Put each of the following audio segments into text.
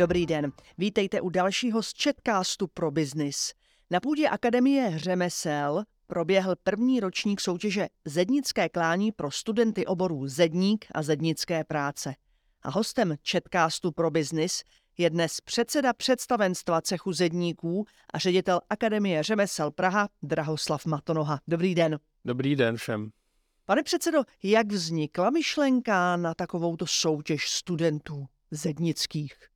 Dobrý den, vítejte u dalšího z Chatcastu pro biznis. Na půdě Akademie řemesel proběhl první ročník soutěže Zednické klání pro studenty oborů Zedník a Zednické práce. A hostem Chatcastu pro biznis je dnes předseda představenstva cechu Zedníků a ředitel Akademie řemesel Praha Drahoslav Matonoha. Dobrý den. Dobrý den všem. Pane předsedo, jak vznikla myšlenka na takovouto soutěž studentů zednických?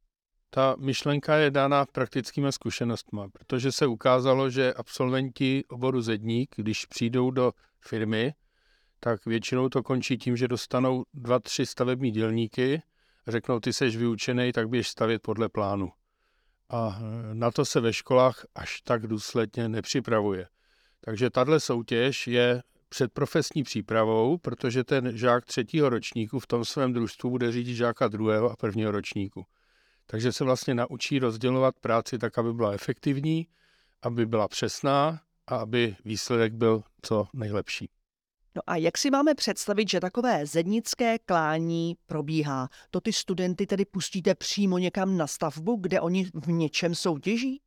Ta myšlenka je dána praktickými zkušenostmi, protože se ukázalo, že absolventi oboru zedník, když přijdou do firmy, tak většinou to končí tím, že dostanou dva, tři stavební dělníky, řeknou, ty seš vyučený, tak běž stavět podle plánu. A na to se ve školách až tak důsledně nepřipravuje. Takže tahle soutěž je před profesní přípravou, protože ten žák třetího ročníku v tom svém družstvu bude řídit žáka druhého a prvního ročníku. Takže se vlastně naučí rozdělovat práci tak, aby byla efektivní, aby byla přesná a aby výsledek byl co nejlepší. No a jak si máme představit, že takové zednické klání probíhá? To ty studenty tedy pustíte přímo někam na stavbu, kde oni v něčem soutěží?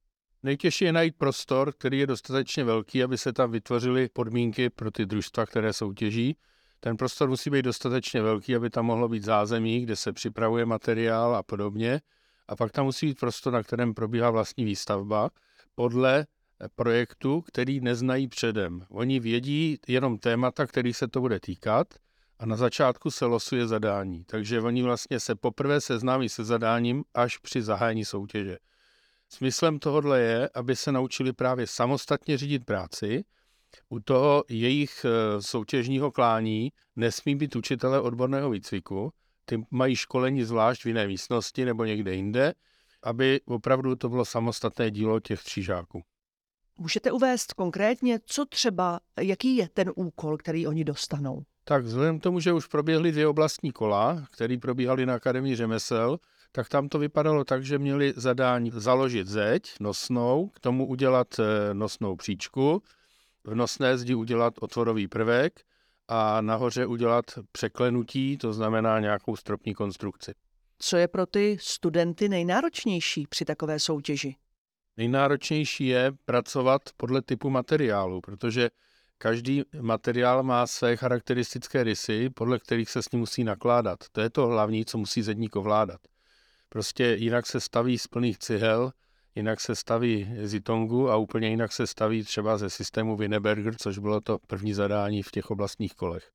Nejtěžší je najít prostor, který je dostatečně velký, aby se tam vytvořily podmínky pro ty družstva, které soutěží. Ten prostor musí být dostatečně velký, aby tam mohlo být zázemí, kde se připravuje materiál a podobně. A pak tam musí být prostor, na kterém probíhá vlastní výstavba podle projektu, který neznají předem. Oni vědí jenom témata, který se to bude týkat a na začátku se losuje zadání. Takže oni vlastně se poprvé seznámí se zadáním až při zahájení soutěže. Smyslem tohohle je, aby se naučili právě samostatně řídit práci. U toho jejich e, soutěžního klání nesmí být učitele odborného výcviku, ty mají školení zvlášť v jiné místnosti nebo někde jinde, aby opravdu to bylo samostatné dílo těch třížáků. Můžete uvést konkrétně, co třeba, jaký je ten úkol, který oni dostanou? Tak vzhledem k tomu, že už proběhly dvě oblastní kola, které probíhaly na Akademii řemesel, tak tam to vypadalo tak, že měli zadání založit zeď nosnou, k tomu udělat eh, nosnou příčku, v nosné zdi udělat otvorový prvek a nahoře udělat překlenutí, to znamená nějakou stropní konstrukci. Co je pro ty studenty nejnáročnější při takové soutěži? Nejnáročnější je pracovat podle typu materiálu, protože každý materiál má své charakteristické rysy, podle kterých se s ním musí nakládat. To je to hlavní, co musí zedník ovládat. Prostě jinak se staví z plných cihel, jinak se staví z Itongu a úplně jinak se staví třeba ze systému Winneberger, což bylo to první zadání v těch oblastních kolech.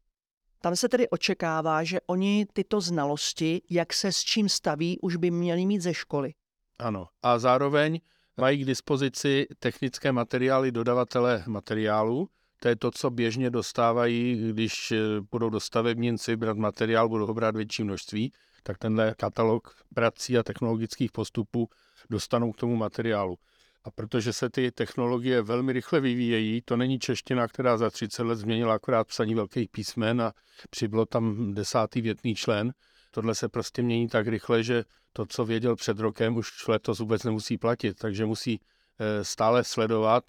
Tam se tedy očekává, že oni tyto znalosti, jak se s čím staví, už by měli mít ze školy. Ano. A zároveň mají k dispozici technické materiály dodavatele materiálu. To je to, co běžně dostávají, když budou do stavebnici brát materiál, budou ho brát větší množství tak tenhle katalog prací a technologických postupů dostanou k tomu materiálu. A protože se ty technologie velmi rychle vyvíjejí, to není čeština, která za 30 let změnila akorát psaní velkých písmen a přibylo tam desátý větný člen. Tohle se prostě mění tak rychle, že to, co věděl před rokem, už letos vůbec nemusí platit, takže musí eh, stále sledovat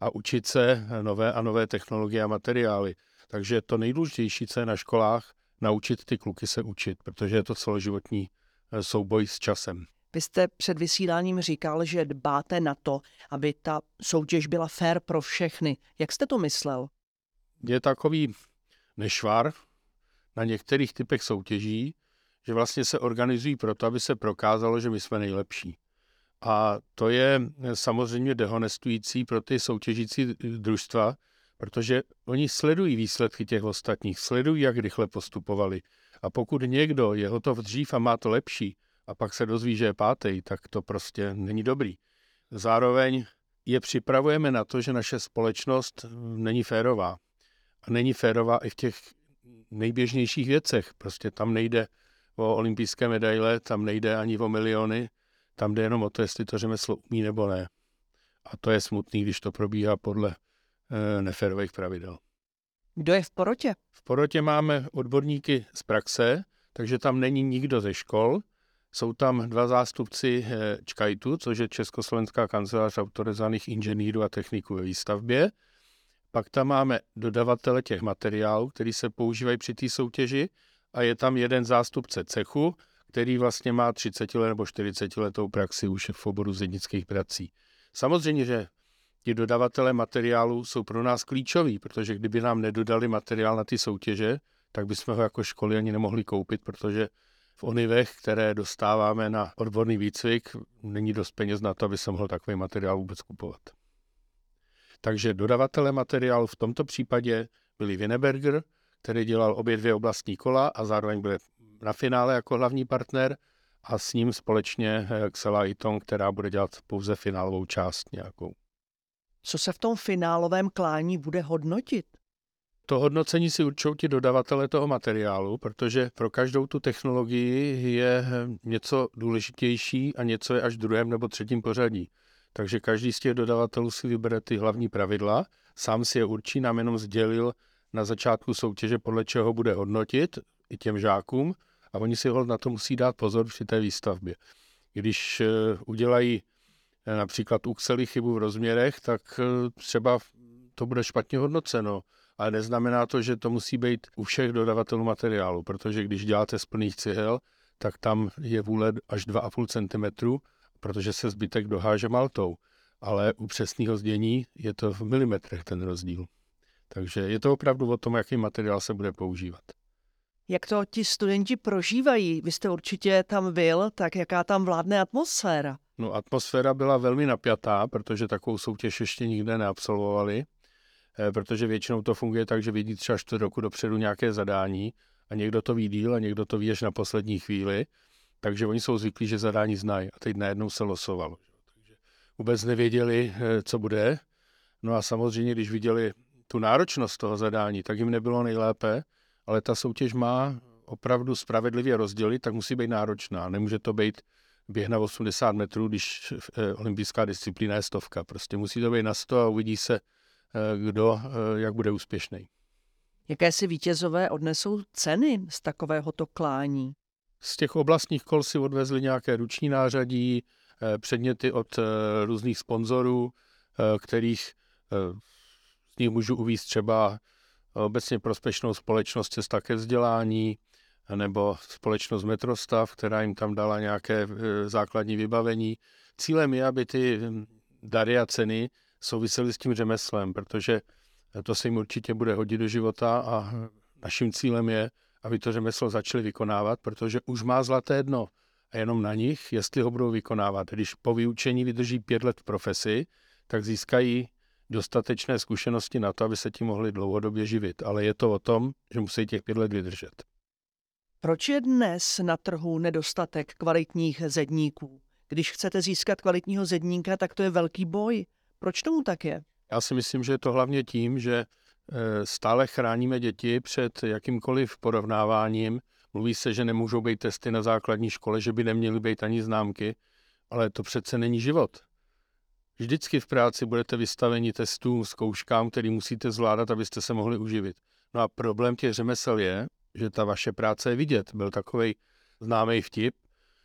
a učit se nové a nové technologie a materiály. Takže to nejdůležitější, co je na školách, naučit ty kluky se učit, protože je to celoživotní eh, souboj s časem. Vy jste před vysíláním říkal, že dbáte na to, aby ta soutěž byla fair pro všechny. Jak jste to myslel? Je takový nešvar na některých typech soutěží, že vlastně se organizují proto, aby se prokázalo, že my jsme nejlepší. A to je eh, samozřejmě dehonestující pro ty soutěžící družstva, protože oni sledují výsledky těch ostatních, sledují, jak rychle postupovali. A pokud někdo je hotov dřív a má to lepší, a pak se dozví, že je pátý, tak to prostě není dobrý. Zároveň je připravujeme na to, že naše společnost není férová. A není férová i v těch nejběžnějších věcech. Prostě tam nejde o olympijské medaile, tam nejde ani o miliony, tam jde jenom o to, jestli to řemeslo umí nebo ne. A to je smutný, když to probíhá podle neférových pravidel. Kdo je v porotě? V porotě máme odborníky z praxe, takže tam není nikdo ze škol. Jsou tam dva zástupci eh, ČKAITu, což je Československá kancelář autorizovaných inženýrů a techniků ve výstavbě. Pak tam máme dodavatele těch materiálů, který se používají při té soutěži a je tam jeden zástupce cechu, který vlastně má 30 let nebo 40 letou praxi už v oboru zednických prací. Samozřejmě, že ti dodavatelé materiálu jsou pro nás klíčoví, protože kdyby nám nedodali materiál na ty soutěže, tak bychom ho jako školy ani nemohli koupit, protože v onivech, které dostáváme na odborný výcvik, není dost peněz na to, aby se mohl takový materiál vůbec kupovat. Takže dodavatele materiálu v tomto případě byli Winneberger, který dělal obě dvě oblastní kola a zároveň byl na finále jako hlavní partner a s ním společně Xela Iton, která bude dělat pouze finálovou část nějakou. Co se v tom finálovém klání bude hodnotit? To hodnocení si určují ti dodavatele toho materiálu, protože pro každou tu technologii je něco důležitější a něco je až v druhém nebo třetím pořadí. Takže každý z těch dodavatelů si vybere ty hlavní pravidla, sám si je určí, nám jenom sdělil na začátku soutěže, podle čeho bude hodnotit i těm žákům a oni si na to musí dát pozor při té výstavbě. Když eh, udělají eh, například u chybu v rozměrech, tak eh, třeba to bude špatně hodnoceno ale neznamená to, že to musí být u všech dodavatelů materiálu, protože když děláte z plných cihel, tak tam je vůle až 2,5 cm, protože se zbytek doháže maltou. Ale u přesného zdění je to v milimetrech ten rozdíl. Takže je to opravdu o tom, jaký materiál se bude používat. Jak to ti studenti prožívají? Vy jste určitě tam byl, tak jaká tam vládne atmosféra? No atmosféra byla velmi napjatá, protože takovou soutěž ještě nikde neabsolvovali. Eh, protože většinou to funguje tak, že vidí třeba čtvrt roku dopředu nějaké zadání a někdo to ví díl a někdo to ví až na poslední chvíli, takže oni jsou zvyklí, že zadání znají a teď najednou se losovalo. Takže vůbec nevěděli, eh, co bude. No a samozřejmě, když viděli tu náročnost toho zadání, tak jim nebylo nejlépe, ale ta soutěž má opravdu spravedlivě rozdělit, tak musí být náročná. Nemůže to být běh na 80 metrů, když eh, olympijská disciplína je stovka. Prostě musí to být na 100 a uvidí se, Eh, kdo eh, jak bude úspěšný. Jaké si vítězové odnesou ceny z takovéhoto klání? Z těch oblastních kol si odvezli nějaké ruční nářadí, předměty od různých sponzorů, kterých z nich můžu uvíct třeba obecně prospešnou společnost Cesta ke vzdělání, nebo společnost Metrostav, která jim tam dala nějaké základní vybavení. Cílem je, aby ty dary a ceny souvisely s tím řemeslem, protože to se jim určitě bude hodit do života a naším cílem je, aby to řemeslo začali vykonávat, protože už má zlaté dno a jenom na nich, jestli ho budou vykonávat. Když po vyučení vydrží pět let v profesi, tak získají dostatečné zkušenosti na to, aby se tím mohli dlouhodobě živit. Ale je to o tom, že musí těch pět let vydržet. Proč je dnes na trhu nedostatek kvalitních zedníků? Když chcete získat kvalitního zedníka, tak to je velký boj. Proč tomu tak je? Já si myslím, že je to hlavně tím, že eh, stále chráníme děti před jakýmkoliv porovnáváním. Mluví se, že nemůžou být testy na základní škole, že by neměly být ani známky, ale to přece není život. Vždycky v práci budete vystaveni testům, zkouškám, který musíte zvládat, abyste se mohli uživit. No a problém těch řemesel je, že ta vaše práce je vidět. Byl takový známý vtip,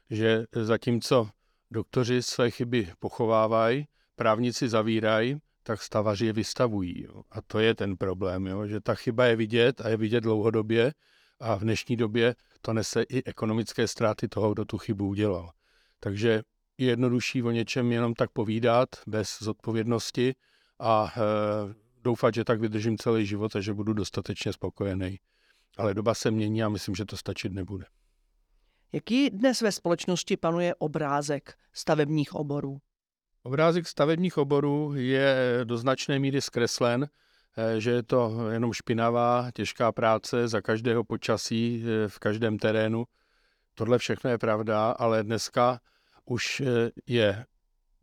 že zatímco doktoři své chyby pochovávají, právníci zavírají, tak stavaři je vystavují. Jo. A to je ten problém, jo, že ta chyba je vidět a je vidět dlouhodobě a v dnešní době to nese i ekonomické ztráty toho, kdo tu chybu udělal. Takže je jednodušší o něčem jenom tak povídat bez zodpovědnosti a e, doufat, že tak vydržím celý život a že budu dostatečně spokojený. Ale doba se mění a myslím, že to stačit nebude. Jaký dnes ve společnosti panuje obrázek stavebních oborů? Obrázek stavebních oborů je do značné míry zkreslen, eh, že je to jenom špinavá, těžká práce za každého počasí eh, v každém terénu. Tohle všechno je pravda, ale dneska už eh, je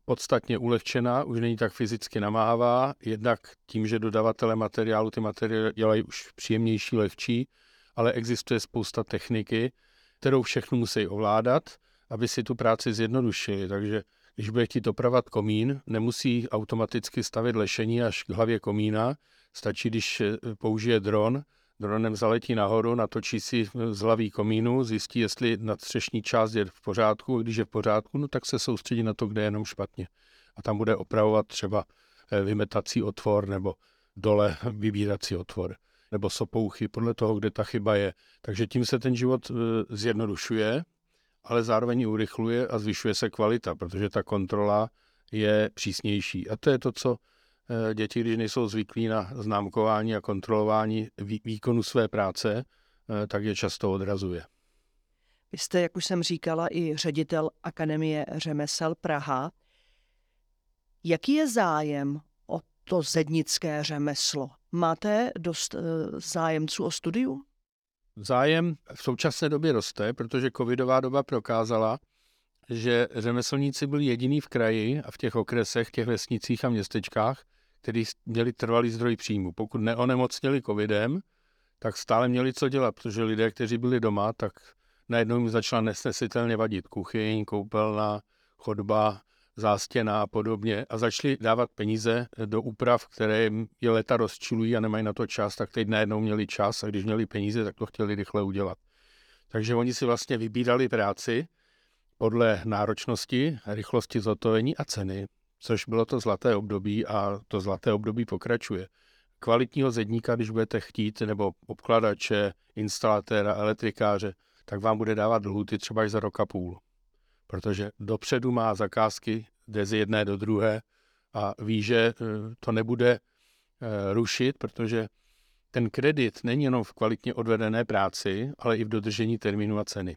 podstatně ulehčená, už není tak fyzicky namáhavá, jednak tím, že dodavatele materiálu ty materiály dělají už příjemnější, lehčí, ale existuje spousta techniky, kterou všechno musí ovládat, aby si tu práci zjednodušili. Takže když bude chtít opravat komín, nemusí automaticky stavit lešení až k hlavě komína, stačí, když eh, použije dron, dronem zaletí nahoru, natočí si z hlavy komínu, zjistí, jestli nadstřešní část je v pořádku, když je v pořádku, no tak se soustředí na to, kde je jenom špatně. A tam bude opravovat třeba eh, vymetací otvor nebo dole vybírací otvor nebo sopouchy, podle toho, kde ta chyba je. Takže tím se ten život eh, zjednodušuje ale zároveň urychluje a zvyšuje se kvalita, protože ta kontrola je přísnější. A to je to, co děti, když nejsou zvyklí na známkování a kontrolování výkonu své práce, eh, tak je často odrazuje. Vy jste, jak už jsem říkala, i ředitel Akademie řemesel Praha. Jaký je zájem o to zednické řemeslo? Máte dost zájemců o studiu? Zájem v současné době roste, protože covidová doba prokázala, že řemeslníci byli jediní v kraji a v těch okresech, těch vesnicích a městečkách, kteří měli trvalý zdroj příjmu. Pokud neonemocněli covidem, tak stále měli co dělat, protože lidé, kteří byli doma, tak najednou jim začala nesnesitelně vadit kuchyň, koupelna, chodba, zástěna a podobně a začali dávat peníze do úprav, které je leta rozčilují a nemají na to čas, tak teď najednou měli čas a když měli peníze, tak to chtěli rychle udělat. Takže oni si vlastně vybírali práci podle náročnosti, rychlosti zotovení a ceny, což bylo to zlaté období a to zlaté období pokračuje. Kvalitního zedníka, když budete chtít, nebo obkladače, instalatéra, elektrikáře, tak vám bude dávat lhuty třeba až za rok a půl protože dopředu má zakázky, jde z jedné do druhé a ví, že eh, to nebude eh, rušit, protože ten kredit není jenom v kvalitně odvedené práci, ale i v dodržení termínu a ceny.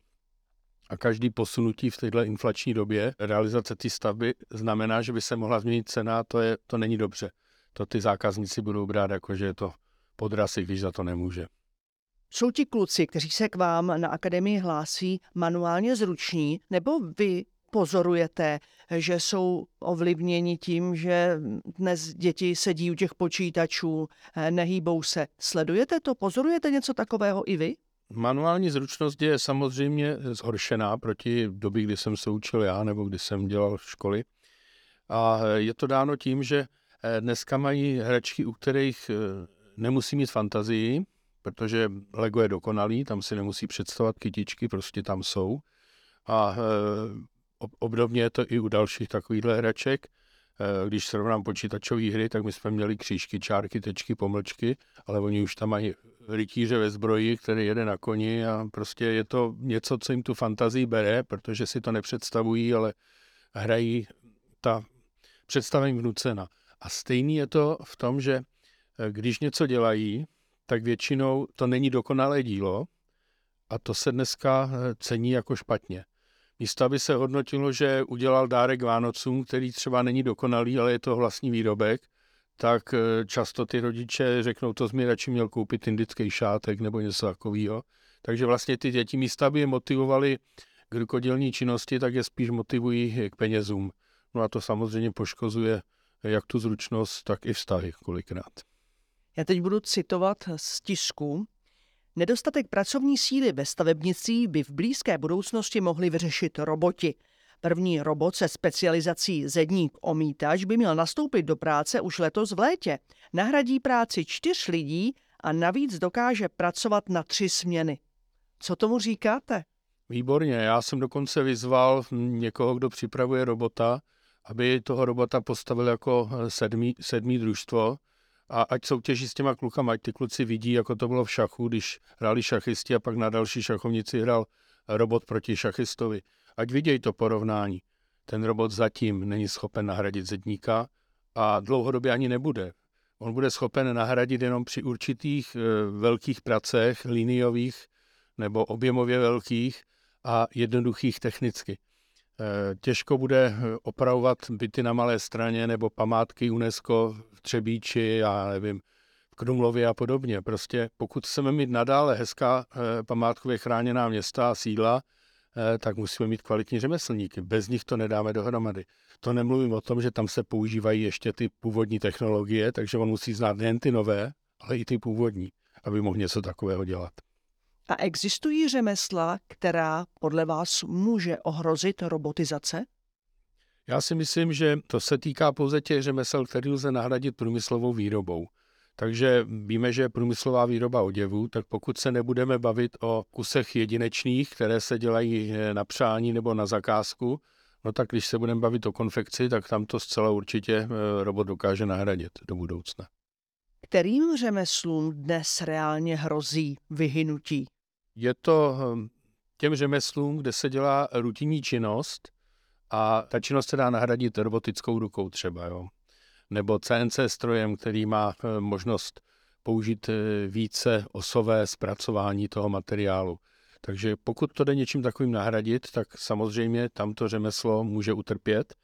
A každý posunutí v této inflační době realizace té stavby znamená, že by se mohla změnit cena, to, je, to není dobře. To ty zákazníci budou brát jako, že je to podrasy, když za to nemůže. Jsou ti kluci, kteří se k vám na akademii hlásí, manuálně zruční, nebo vy pozorujete, že jsou ovlivněni tím, že dnes děti sedí u těch počítačů, nehýbou se. Sledujete to? Pozorujete něco takového i vy? Manuální zručnost je samozřejmě zhoršená proti době, kdy jsem se učil já nebo kdy jsem dělal školy. A je to dáno tím, že dneska mají hračky, u kterých nemusí mít fantazii, protože Lego je dokonalý, tam si nemusí představovat kytičky, prostě tam jsou. A e, obdobně je to i u dalších takovýchhle hraček. Když srovnám počítačové hry, tak my jsme měli křížky, čárky, tečky, pomlčky, ale oni už tam mají rytíře ve zbroji, který jede na koni a prostě je to něco, co jim tu fantazii bere, protože si to nepředstavují, ale hrají ta představení vnucena. A stejný je to v tom, že e, když něco dělají, tak většinou to není dokonalé dílo a to se dneska eh, cení jako špatně. Místo, aby se hodnotilo, že udělal dárek Vánocům, který třeba není dokonalý, ale je to vlastní výrobek, tak eh, často ty rodiče řeknou, to mi radši měl koupit indický šátek nebo něco takového. Takže vlastně ty děti místa by je motivovali k rukodělní činnosti, tak je spíš motivují k penězům. No a to samozřejmě poškozuje jak tu zručnost, tak i vztahy kolikrát. Já teď budu citovat z tisku. Nedostatek pracovní síly ve stavebnictví by v blízké budoucnosti mohli vyřešit roboti. První robot se specializací zedník omítač by měl nastoupit do práce už letos v létě. Nahradí práci čtyř lidí a navíc dokáže pracovat na tři směny. Co tomu říkáte? Výborně, já jsem dokonce vyzval někoho, kdo připravuje robota, aby toho robota postavil jako sedmý, sedmý družstvo, a ať soutěží s těma klukama, ať ty kluci vidí, jako to bylo v šachu, když hráli šachisti a pak na další šachovnici hrál robot proti šachistovi. Ať vidějí to porovnání. Ten robot zatím není schopen nahradit zedníka a dlouhodobě ani nebude. On bude schopen nahradit jenom při určitých e, velkých pracech, liniových nebo objemově velkých a jednoduchých technicky. Eh, těžko bude eh, opravovat byty na malé straně nebo památky UNESCO v Třebíči, já nevím, v Krumlově a podobně. Prostě pokud chceme mít nadále hezká eh, památkově chráněná města a sídla, tak musíme mít kvalitní řemeslníky. Bez nich to nedáme dohromady. To nemluvím o tom, že tam se používají ještě ty původní technologie, takže on musí znát nejen ty nové, ale i ty původní, aby mohl něco takového dělat. A existují řemesla, která podle vás může ohrozit robotizace? Já si myslím, že to se týká pouze těch řemesel, které lze nahradit průmyslovou výrobou. Takže víme, že je průmyslová výroba oděvů, tak pokud se nebudeme bavit o kusech jedinečných, které se dělají eh, na přání nebo na zakázku, no tak když se budeme bavit o konfekci, tak tam to zcela určitě eh, robot dokáže nahradit do budoucna. Kterým řemeslům dnes reálně hrozí vyhynutí? Je to hm, těm řemeslům, kde se dělá rutinní činnost a ta činnost se dá nahradit robotickou rukou třeba, jo. Nebo CNC strojem, který má eh, možnost použít eh, více osové zpracování toho materiálu. Takže pokud to jde něčím takovým nahradit, tak samozřejmě tam to řemeslo může utrpět.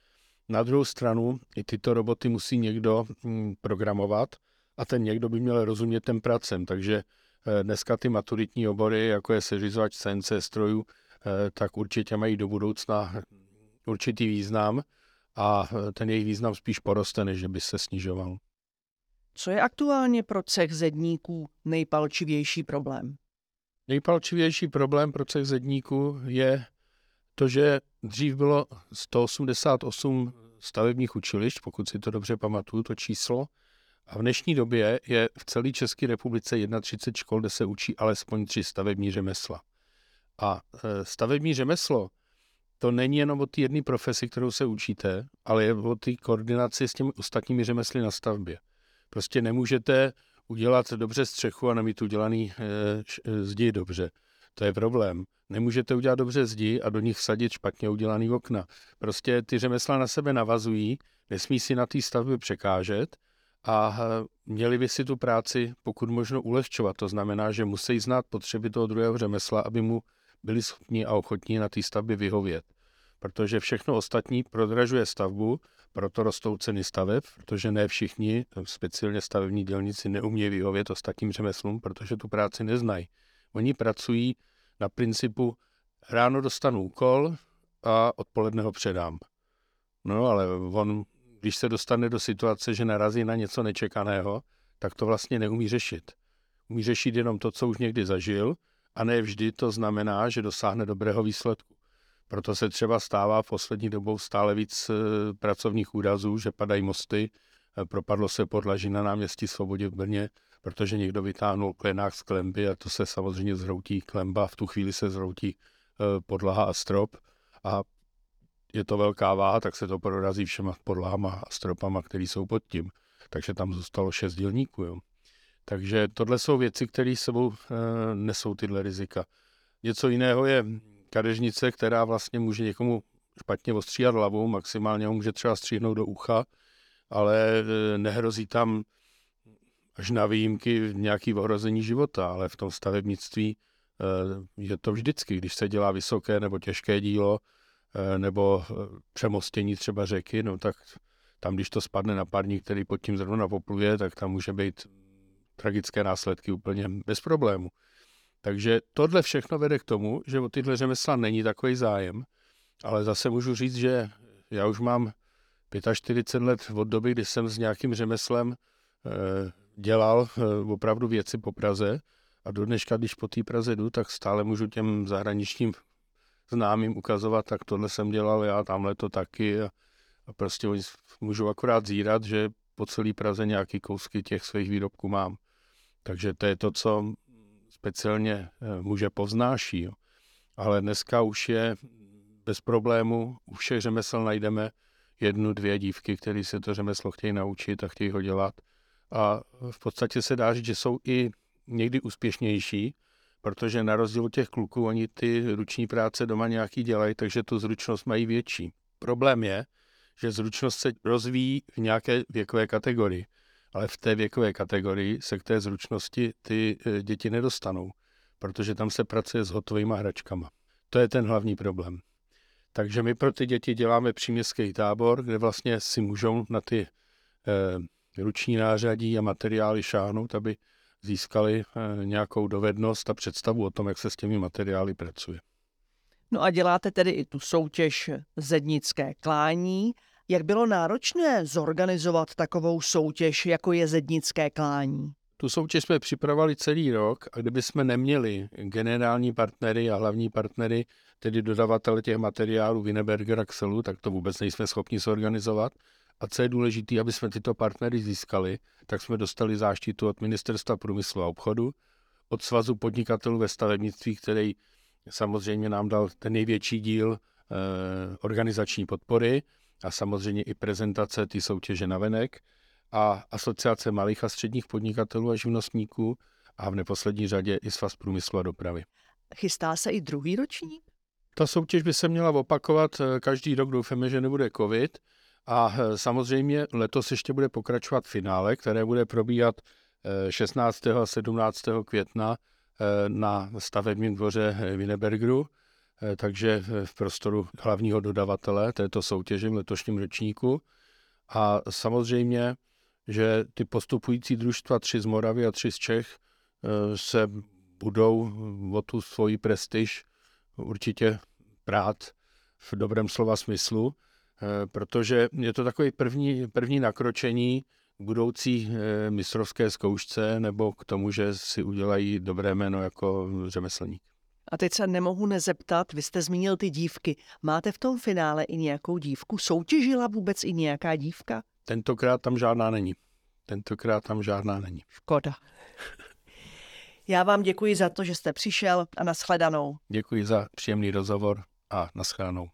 Na druhou stranu i tyto roboty musí někdo hm, programovat a ten někdo by měl rozumět těm pracem. Takže eh, dneska ty maturitní obory, jako je seřizovač CNC strojů, tak určitě mají do budoucna určitý význam a ten jejich význam spíš poroste, než by se snižoval. Co je aktuálně pro cech zedníků nejpalčivější problém? Nejpalčivější problém pro cech zedníků je to, že dřív bylo 188 stavebních učilišť, pokud si to dobře pamatuju, to číslo, a v dnešní době je v celé České republice 31 škol, kde se učí alespoň tři stavební řemesla. A e, stavební řemeslo to není jenom o té jedné profesi, kterou se učíte, ale je o té koordinaci s těmi ostatními řemesly na stavbě. Prostě nemůžete udělat dobře střechu a nemít udělaný e, zdi dobře. To je problém. Nemůžete udělat dobře zdi a do nich vsadit špatně udělaný okna. Prostě ty řemesla na sebe navazují, nesmí si na té stavbě překážet a eh, měli by si tu práci pokud možno ulehčovat. To znamená, že musí znát potřeby toho druhého řemesla, aby mu byli schopni a ochotní na té stavbě vyhovět. Protože všechno ostatní prodražuje stavbu, proto rostou ceny staveb, protože ne všichni, speciálně stavební dělníci, neumějí vyhovět ostatním řemeslům, protože tu práci neznají. Oni pracují na principu ráno dostanu úkol a odpoledne ho předám. No ale on, když se dostane do situace, že narazí na něco nečekaného, tak to vlastně neumí řešit. Umí řešit jenom to, co už někdy zažil a ne vždy to znamená, že dosáhne dobrého výsledku. Proto se třeba stává v poslední dobou stále víc eh, pracovních úrazů, že padají mosty, eh, propadlo se podlaží na náměstí Svobodě v Brně, protože někdo vytáhnul klenák z klemby a to se samozřejmě zhroutí klemba, v tu chvíli se zhroutí eh, podlaha a strop a je to velká váha, tak se to prorazí všema podlahama a stropama, které jsou pod tím. Takže tam zůstalo šest dělníků. Jo. Takže tohle jsou věci, které sebou e, nesou tyhle rizika. Něco jiného je kadežnice, která vlastně může někomu špatně ostříhat hlavu, maximálně ho může třeba stříhnout do ucha, ale e, nehrozí tam až na výjimky nějaký ohrození života, ale v tom stavebnictví e, je to vždycky, když se dělá vysoké nebo těžké dílo, nebo přemostění třeba řeky, no tak tam, když to spadne na parník, který pod tím zrovna popluje, tak tam může být tragické následky úplně bez problému. Takže tohle všechno vede k tomu, že o tyhle řemesla není takový zájem, ale zase můžu říct, že já už mám 45 let od doby, kdy jsem s nějakým řemeslem eh, dělal eh, opravdu věci po Praze a do dneška, když po té Praze jdu, tak stále můžu těm zahraničním známým ukazovat, tak tohle jsem dělal já, tamhle to taky a, prostě oni můžou akorát zírat, že po celé Praze nějaký kousky těch svých výrobků mám. Takže to je to, co speciálně eh, muže povznáší. Jo. Ale dneska už je bez problému, u všech řemesel najdeme jednu, dvě dívky, které se to řemeslo chtějí naučit a chtějí ho dělat. A v podstatě se dá říct, že jsou i někdy úspěšnější, protože na rozdíl od těch kluků oni ty ruční práce doma nějaký dělají, takže tu zručnost mají větší. Problém je, že zručnost se rozvíjí v nějaké věkové kategorii ale v té věkové kategorii se k té zručnosti ty eh, děti nedostanou, protože tam se pracuje s hotovými hračkama. To je ten hlavní problém. Takže my pro ty děti děláme příměstský tábor, kde vlastně si můžou na ty eh, ruční nářadí a materiály šáhnout, aby získali eh, nějakou dovednost a představu o tom, jak se s těmi materiály pracuje. No a děláte tedy i tu soutěž zednické klání jak bylo náročné zorganizovat takovou soutěž, jako je zednické klání? Tu soutěž jsme připravovali celý rok a kdyby jsme neměli generální partnery a hlavní partnery, tedy dodavatele těch materiálů Wienerberger a Xelu, tak to vůbec nejsme schopni zorganizovat. A co je důležité, aby jsme tyto partnery získali, tak jsme dostali záštitu od Ministerstva průmyslu a obchodu, od Svazu podnikatelů ve stavebnictví, který samozřejmě nám dal ten největší díl eh, organizační podpory a samozřejmě i prezentace ty soutěže na venek a Asociace malých a středních podnikatelů a živnostníků a v neposlední řadě i Svaz průmyslu a dopravy. chystá se i druhý ročník? Ta soutěž by se měla opakovat eh, každý rok, doufáme, že nebude covid. A eh, samozřejmě letos ještě bude pokračovat finále, které bude probíhat 16. a 17. května na stavebním dvoře Wienerbergeru, takže v prostoru hlavního dodavatele této soutěže v letošním ročníku. A samozřejmě, že ty postupující družstva, tři z Moravy a tři z Čech, se budou o tu svoji prestiž určitě prát v dobrém slova smyslu, eh, protože je to takový první, první nakročení k budoucí eh, mistrovské zkoušce nebo k tomu, že si udělají dobré jméno jako řemeslník. A teď se nemohu nezeptat, vy jste zmínil ty dívky. Máte v tom finále i nějakou dívku? Soutěžila vůbec i nějaká dívka? Tentokrát tam žádná není. Tentokrát tam žádná není. Škoda. Já vám děkuji za to, že jste přišel a nashledanou. Děkuji za příjemný rozhovor a nashledanou.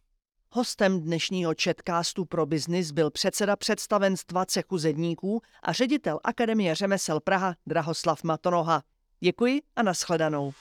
Hostem dnešního chatcastu pro biznis byl předseda představenstva cechu zedníků a ředitel Akademie řemesel Praha Drahoslav Matonoha. Děkuji a nashledanou.